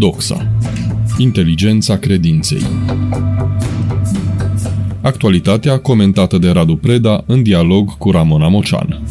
Doxa. Inteligența credinței. Actualitatea comentată de Radu Preda în dialog cu Ramona Mocean.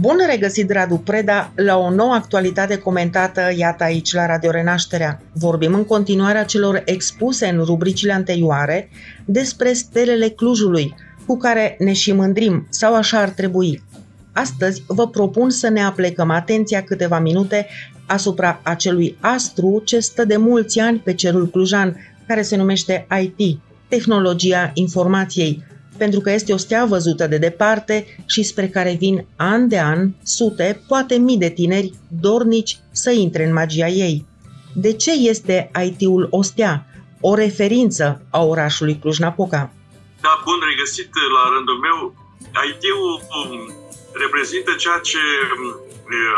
Bun regăsit, Radu Preda, la o nouă actualitate comentată, iată aici, la Radio Renașterea. Vorbim în continuare a celor expuse în rubricile anterioare despre stelele Clujului, cu care ne și mândrim, sau așa ar trebui. Astăzi vă propun să ne aplecăm atenția câteva minute asupra acelui astru ce stă de mulți ani pe cerul clujan, care se numește IT, tehnologia informației, pentru că este o stea văzută de departe și spre care vin an de an sute, poate mii de tineri dornici să intre în magia ei. De ce este IT-ul o stea, o referință a orașului Cluj-Napoca? Da, bun regăsit la rândul meu. IT-ul um, reprezintă ceea ce um,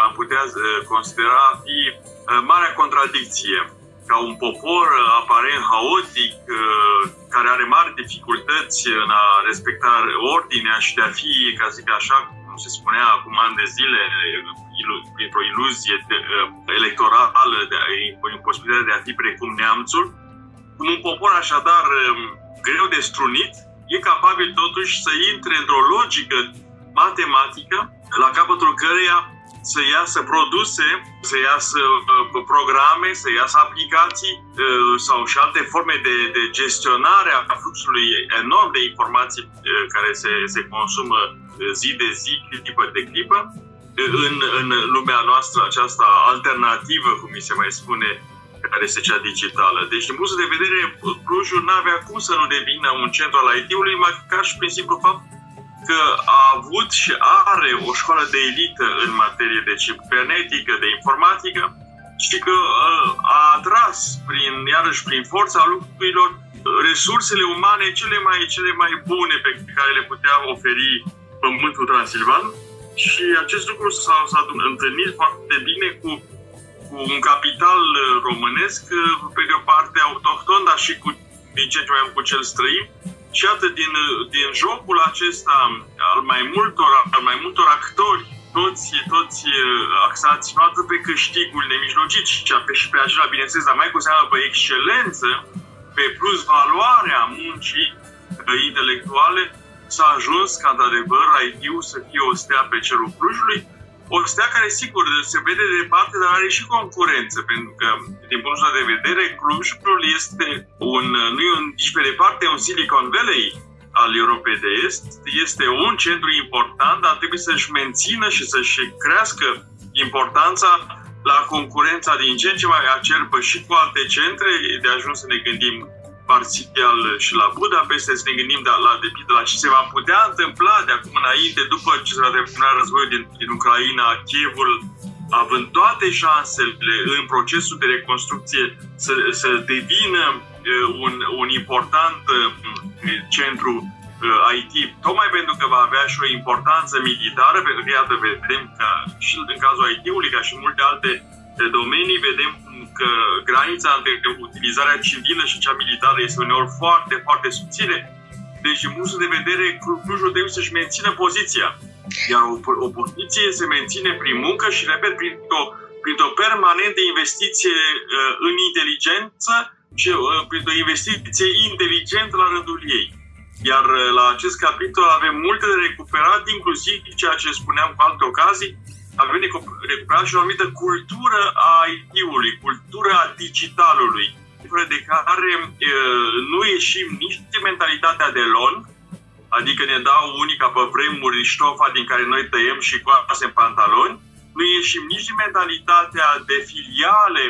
am putea uh, considera a fi uh, marea contradicție. Ca un popor uh, aparent haotic, care are mari dificultăți în a respecta ordinea și de a fi, ca zic așa, cum se spunea acum ani de zile, printr-o iluzie electorală, de a, posibilitatea de a fi precum neamțul, cum un popor așadar um, greu de strunit, e capabil totuși să intre într-o logică matematică la capătul căreia să iasă produse, să iasă uh, programe, să iasă aplicații uh, sau și alte forme de, de gestionare a fluxului enorm de informații uh, care se, se consumă zi de zi, clipă de clipă, în, în lumea noastră aceasta alternativă, cum mi se mai spune, care este cea digitală. Deci, din punct de vedere, Clujul nu avea cum să nu devină un centru al IT-ului, mai ca și prin simplu fapt că a avut și are o școală de elită în materie de cibernetică, de informatică și că uh, a atras, prin, iarăși prin forța lucrurilor, resursele umane cele mai, cele mai bune pe care le putea oferi Pământul Transilvan. Și acest lucru s-a, s-a întâlnit foarte bine cu, cu un capital românesc, pe de o parte autohton, dar și cu din ce mai mult cu cel străin, și iată, din, din jocul acesta al mai multor, al mai multor actori, toți, toți uh, axați nu atât pe câștigul nemijlocit, ci pe, și pe acela, bineînțeles, dar mai cu seamă pe excelență, pe plus valoarea muncii uh, intelectuale, s-a ajuns ca, într-adevăr, IT-ul să fie o stea pe cerul Clujului, o stea care, sigur, se vede de departe, dar are și concurență, pentru că, din punctul de vedere, Clujul este un, nu e un, nici pe departe un Silicon Valley al Europei de Est, este un centru important, dar trebuie să-și mențină și să-și crească importanța la concurența din ce în ce mai acerpă și cu alte centre, de ajuns să ne gândim parțial și la Budapesta, să ne gândim de la, de, de la ce se va putea întâmpla de acum înainte, după ce se va termina războiul din, din Ucraina, Chievul, având toate șansele în procesul de reconstrucție să, să devină uh, un, un important uh, centru uh, IT, tocmai pentru că va avea și o importanță militară, pentru că, iată, vedem că și în cazul IT-ului, ca și multe alte domenii, vedem că granița între utilizarea civilă și cea militară este uneori foarte, foarte subțire. Deci, din punctul de vedere, Clujul trebuie să-și mențină poziția. Iar o, o poziție se menține prin muncă și, repet, printr-o, printr-o permanentă investiție uh, în inteligență și uh, printr-o investiție inteligentă la rândul ei. Iar uh, la acest capitol avem multe de recuperat, inclusiv ceea ce spuneam cu alte ocazii, avem recuperat și o anumită cultură a IT-ului, cultura digitalului, de care uh, nu ieșim nici de mentalitatea de lon, adică ne dau unii ca pe vremuri ștofa din care noi tăiem și coase în pantaloni, nu ieșim nici din mentalitatea de filiale,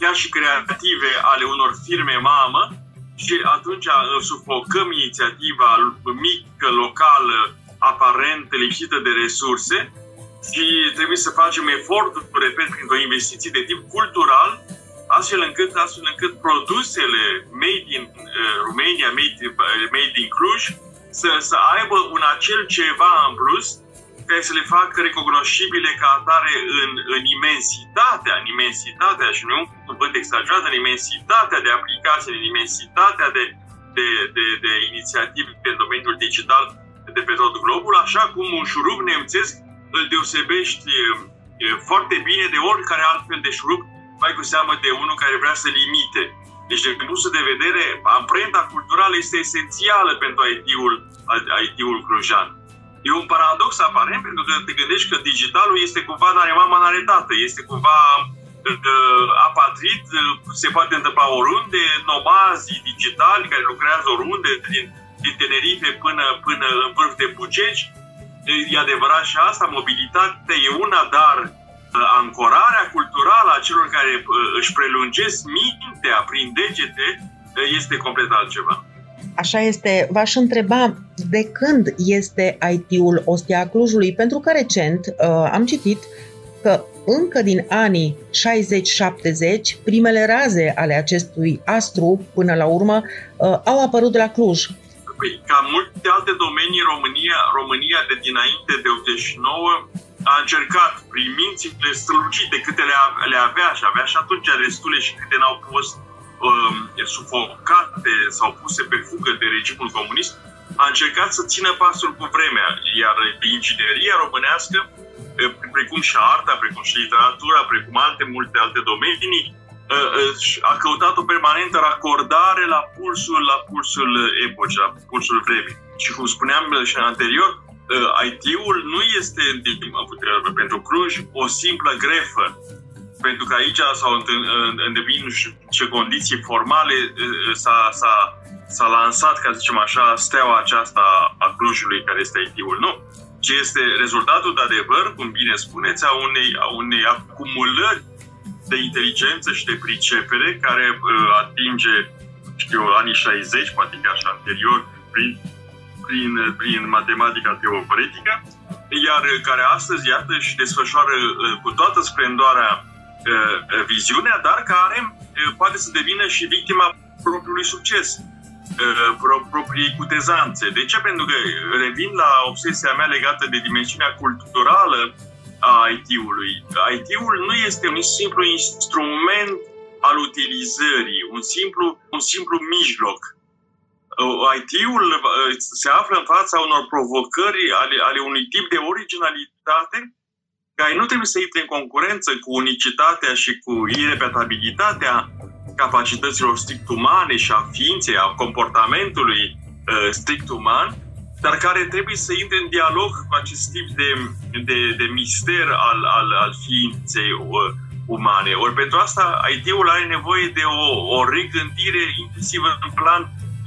chiar și creative ale unor firme mamă și atunci sufocăm inițiativa mică, locală, aparent lipsită de resurse și trebuie să facem eforturi, repet, printr-o investiție de tip cultural, astfel încât, astfel încât produsele made in uh, Romania, made, uh, made in Cluj, să, să aibă un acel ceva în plus care să le facă recunoscibile ca atare în, în imensitatea, în imensitatea, și nu e un cuvânt exagerat, în imensitatea de aplicații, în imensitatea de, de, de, de inițiative în domeniul digital de pe tot globul, așa cum un șurub nemțesc îl deosebești foarte bine de oricare altfel de șurub, mai cu seamă de unul care vrea să limite. Deci, din punctul de vedere, amprenta culturală este esențială pentru IT-ul, IT-ul crujan. E un paradox aparent, pentru că te gândești că digitalul este cumva n-are mama, n-are tată, este cumva uh, apatrit, uh, se poate întâmpla oriunde, nomazii digitali care lucrează oriunde, din, din Tenerife până, până în vârf de Bucegi. E adevărat și asta, mobilitatea e una, dar uh, ancorarea culturală a celor care își prelungesc mintea prin degete este complet altceva. Așa este. V-aș întreba de când este IT-ul Ostia Clujului, pentru că recent uh, am citit că încă din anii 60-70, primele raze ale acestui astru, până la urmă, uh, au apărut de la Cluj. Păi, ca multe alte domenii, România, România de dinainte de 89 a încercat prin mințile strălucite câte le, le avea și avea și atunci destule și câte n-au fost uh, sufocate sau puse pe fugă de regimul comunist, a încercat să țină pasul cu vremea, iar ingineria românească, uh, precum și arta, precum și literatura, precum alte multe alte domenii, uh, uh, a căutat o permanentă racordare la pulsul, la pulsul epocii, la pulsul vremii. Și cum spuneam și anterior, IT-ul nu este pentru Cluj o simplă grefă pentru că aici s-au îndeplinit nu știu ce condiții formale, s-a, s-a, s-a lansat, ca să zicem așa, steaua aceasta a Clujului, care este IT-ul. Nu. Ce este rezultatul, de adevăr, cum bine spuneți, a unei, a unei acumulări de inteligență și de pricepere care uh, atinge, știu, anii 60, poate chiar și anterior, prin, prin, prin matematica teoretică, iar care astăzi, iată, și desfășoară uh, cu toată splendoarea Uh, uh, viziunea, dar care uh, poate să devină și victima propriului succes, pro- propriei cutezanțe. De ce? Pentru că revin la obsesia mea legată de dimensiunea culturală a IT-ului. IT-ul nu este un simplu instrument al utilizării, un simplu, un simplu mijloc. IT-ul se află în fața unor provocări ale, ale unui tip de originalitate care nu trebuie să intre în concurență cu unicitatea și cu irepetabilitatea capacităților strict umane și a ființei, a comportamentului uh, strict uman, dar care trebuie să intre în dialog cu acest tip de, de, de mister al, al, al ființei uh, umane. Ori pentru asta IT-ul are nevoie de o, o regândire inclusiv în plan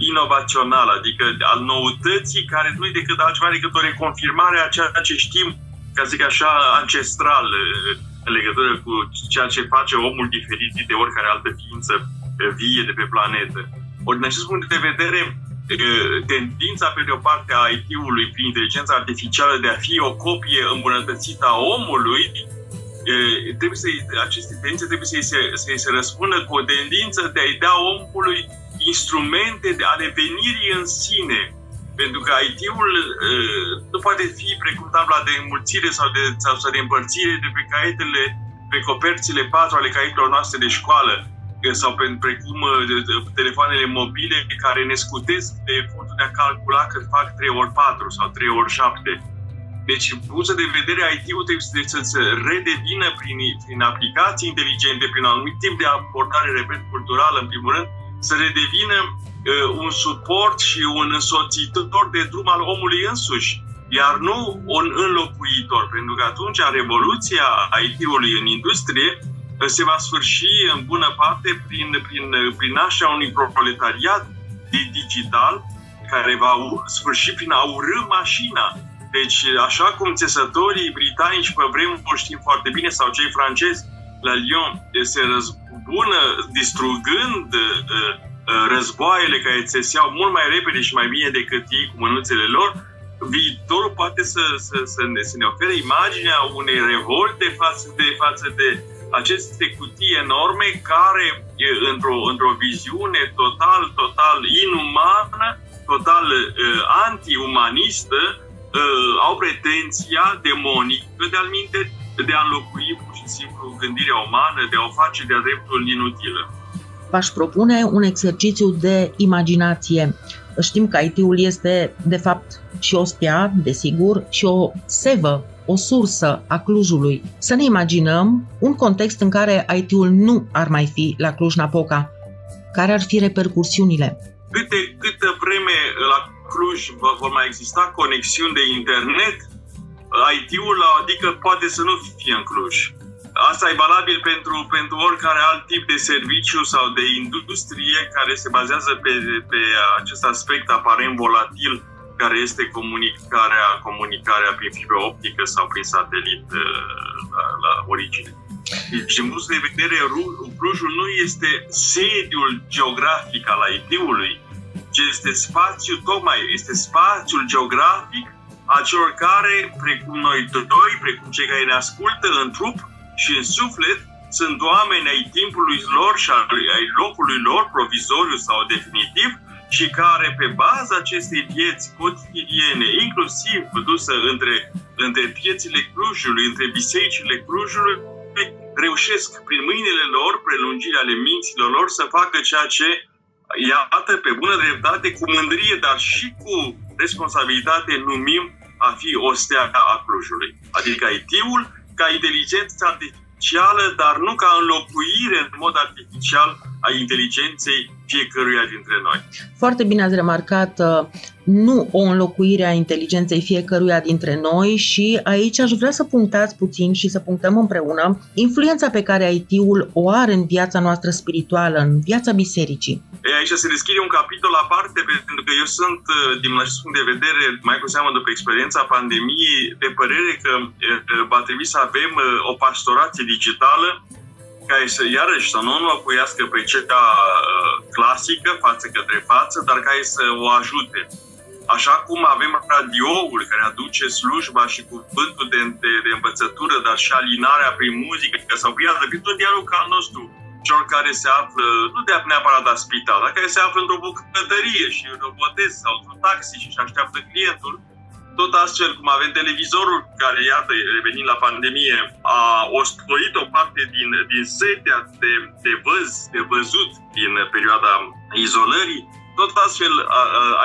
inovațional, adică al noutății care nu e decât altceva decât o reconfirmare a ceea ce știm ca zic așa, ancestral în legătură cu ceea ce face omul diferit de oricare altă ființă vie de pe planetă. Ori din acest punct de vedere, tendința pe de o parte a IT-ului prin inteligența artificială de a fi o copie îmbunătățită a omului, trebuie să, aceste tendințe trebuie să-i se, să se răspundă cu o tendință de a-i da omului instrumente de ale venirii în sine, pentru că IT-ul uh, nu poate fi precum tabla de înmulțire sau de, sau, sau de împărțire de pe caietele, pe coperțile patru ale caietelor noastre de școală sau pe, precum uh, de, de, telefoanele mobile care ne scutesc de efortul de a calcula cât fac 3 ori 4 sau 3 ori 7. Deci, în punctul de vedere, IT-ul trebuie să, să se redevină prin, prin aplicații inteligente, prin un anumit tip de abordare, repet, culturală, în primul rând, să redevină uh, un suport și un însoțitor de drum al omului însuși, iar nu un înlocuitor, pentru că atunci revoluția IT-ului în industrie uh, se va sfârși în bună parte prin, prin, prin nașterea unui proletariat digital care va sfârși prin a urâ mașina. Deci, așa cum țesătorii britanici pe vremuri știm foarte bine, sau cei francezi la Lyon, se răzbună distrugând uh, Uh, războaiele care țeseau mult mai repede și mai bine decât ei cu mânuțele lor, viitorul poate să, să, să, ne, să ne ofere imaginea unei revolte față de, față de aceste cutii enorme care, într-o, într-o viziune total, total inumană, total uh, anti-umanistă, uh, au pretenția demonică de-al minte de a înlocui pur și simplu gândirea umană, de a o face de-a dreptul inutilă v-aș propune un exercițiu de imaginație. Știm că IT-ul este, de fapt, și o stea, desigur, și o sevă o sursă a Clujului. Să ne imaginăm un context în care IT-ul nu ar mai fi la Cluj-Napoca. Care ar fi repercursiunile? Câte, câtă vreme la Cluj vor mai exista conexiuni de internet, IT-ul, adică poate să nu fie în Cluj. Asta e valabil pentru, pentru oricare alt tip de serviciu sau de industrie care se bazează pe, pe acest aspect aparent volatil care este comunicarea, comunicarea prin fibră optică sau prin satelit uh, la, la origine. Deci, din punct de vedere, Clujul nu este sediul geografic al IT-ului, ci este spațiu, tocmai este spațiul geografic a celor care, precum noi doi, precum cei care ne ascultă în trup și în suflet, sunt oameni ai timpului lor și ai locului lor, provizoriu sau definitiv, și care pe baza acestei vieți cotidiene, inclusiv dusă între, între piețile Clujului, între bisericile Clujului, reușesc prin mâinile lor, prelungirea ale minților lor, să facă ceea ce, iată, pe bună dreptate, cu mândrie, dar și cu responsabilitate, numim a fi o stea a Clujului. Adică IT-ul ca inteligență artificială, dar nu ca înlocuire în mod artificial a inteligenței fiecăruia dintre noi. Foarte bine ați remarcat uh, nu o înlocuire a inteligenței fiecăruia dintre noi și aici aș vrea să punctați puțin și să punctăm împreună influența pe care IT-ul o are în viața noastră spirituală, în viața bisericii. E, aici se deschide un capitol aparte pentru că eu sunt, uh, din acest punct de vedere, mai cu seamă după experiența pandemiei, de părere că va trebui să avem uh, o pastorație digitală care să, iarăși, să nu înlocuiască pe cea uh, clasică, față către față, dar care să o ajute. Așa cum avem radioul care aduce slujba și cuvântul de, de, de învățătură, dar și alinarea prin muzică, că sau prin prin tot dialogul al nostru, celor care se află, nu de neapărat la spital, dar care se află într-o bucătărie și într-o botez sau într-un taxi și își așteaptă clientul, tot astfel cum avem televizorul care, iată, revenind la pandemie, a ostoit o parte din, din setea de, de văz, de văzut din perioada izolării, tot astfel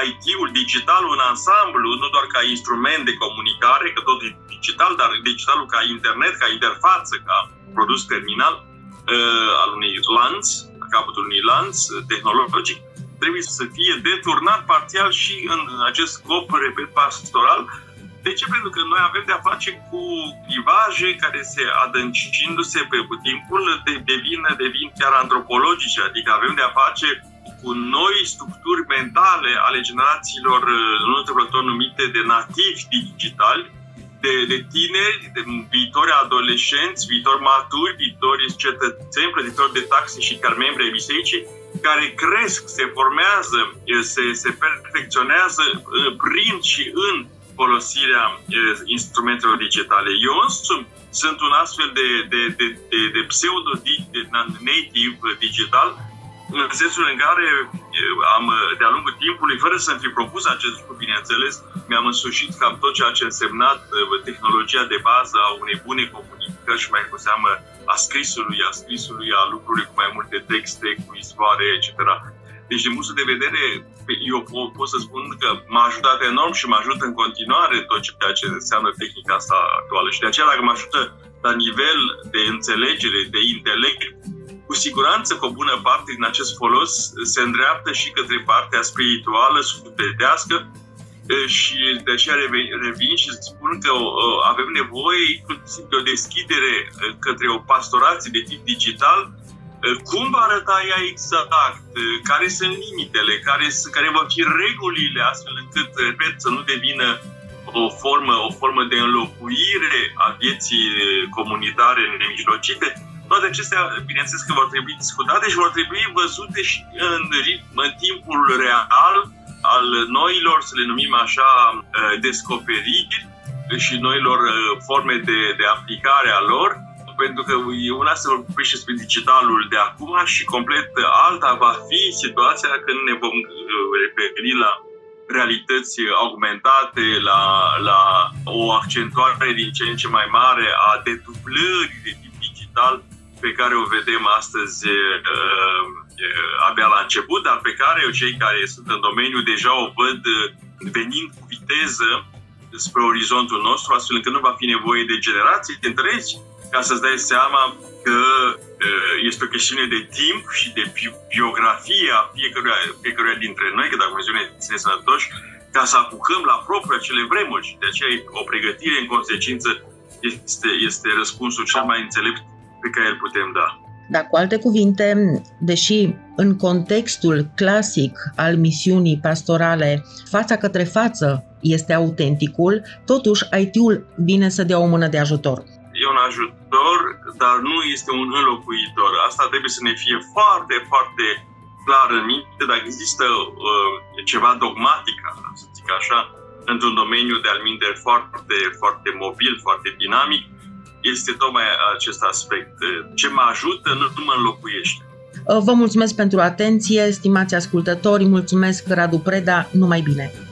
IT-ul, digitalul în ansamblu, nu doar ca instrument de comunicare, că tot e digital, dar digitalul ca internet, ca interfață, ca produs terminal al unui lanț, capătul unui lanț tehnologic, trebuie să fie deturnat parțial și în acest scop, repet, pastoral. De ce? Pentru că noi avem de-a face cu clivaje care se adâncindu-se pe timpul devin, devin chiar antropologice, adică avem de-a face cu noi structuri mentale ale generațiilor, nu întâmplător numite de nativi digitali, de, de tineri, de viitori adolescenți, viitori maturi, viitori cetățeni, plătitori de taxe și chiar membri ai bisericii, care cresc, se formează, se, se perfecționează prin și în folosirea instrumentelor digitale. Eu însumi sunt un astfel de, de, de, de, de pseudo-native digital, în sensul în care am, de-a lungul timpului, fără să-mi fi propus acest lucru, bineînțeles, mi-am însușit cam tot ceea ce a însemnat tehnologia de bază a unei bune comunicări și mai cu seamă a scrisului, a scrisului, a lucrurilor cu mai multe texte, cu istoare, etc. Deci, din punctul de vedere, eu pot, pot să spun că m-a ajutat enorm și mă ajută în continuare tot ceea ce înseamnă tehnica asta actuală. Și de aceea, dacă mă ajută la nivel de înțelegere, de intelect, cu siguranță că o bună parte din acest folos se îndreaptă și către partea spirituală, sufletească, și de aceea revin și spun că avem nevoie inclusiv de o deschidere către o pastorație de tip digital. Cum va arăta ea exact? Care sunt limitele? Care, care vor fi regulile astfel încât, repet, să nu devină o formă, o formă de înlocuire a vieții comunitare nemijlocite? Toate acestea, bineînțeles că vor trebui discutate și vor trebui văzute și în, în timpul real, al noilor, să le numim așa, uh, descoperiri și noilor uh, forme de, de aplicare a lor, pentru că e una să vorbește despre digitalul de acum și complet alta va fi situația când ne vom uh, referi la realități augmentate, la, la o accentuare din ce în ce mai mare a dedublării de tip digital pe care o vedem astăzi uh, abia la început, dar pe care cei care sunt în domeniu deja o văd venind cu viteză spre orizontul nostru, astfel încât nu va fi nevoie de generații întregi ca să-ți dai seama că este o chestiune de timp și de biografie a fiecăruia, fiecăruia dintre noi, că dacă Dumnezeu ne ține sănătoși, ca să apucăm la propriu acele vremuri. Și de aceea o pregătire în consecință este, este răspunsul cel mai înțelept pe care îl putem da. Dar cu alte cuvinte, deși în contextul clasic al misiunii pastorale, fața către față este autenticul, totuși IT-ul vine să dea o mână de ajutor. E un ajutor, dar nu este un înlocuitor. Asta trebuie să ne fie foarte, foarte clar în minte. Dacă există uh, ceva dogmatic, să zic așa, într-un domeniu de alminte foarte, foarte mobil, foarte dinamic, este tocmai acest aspect. Ce mă ajută nu mă înlocuiește. Vă mulțumesc pentru atenție, stimați ascultători, mulțumesc Radu Preda, numai bine!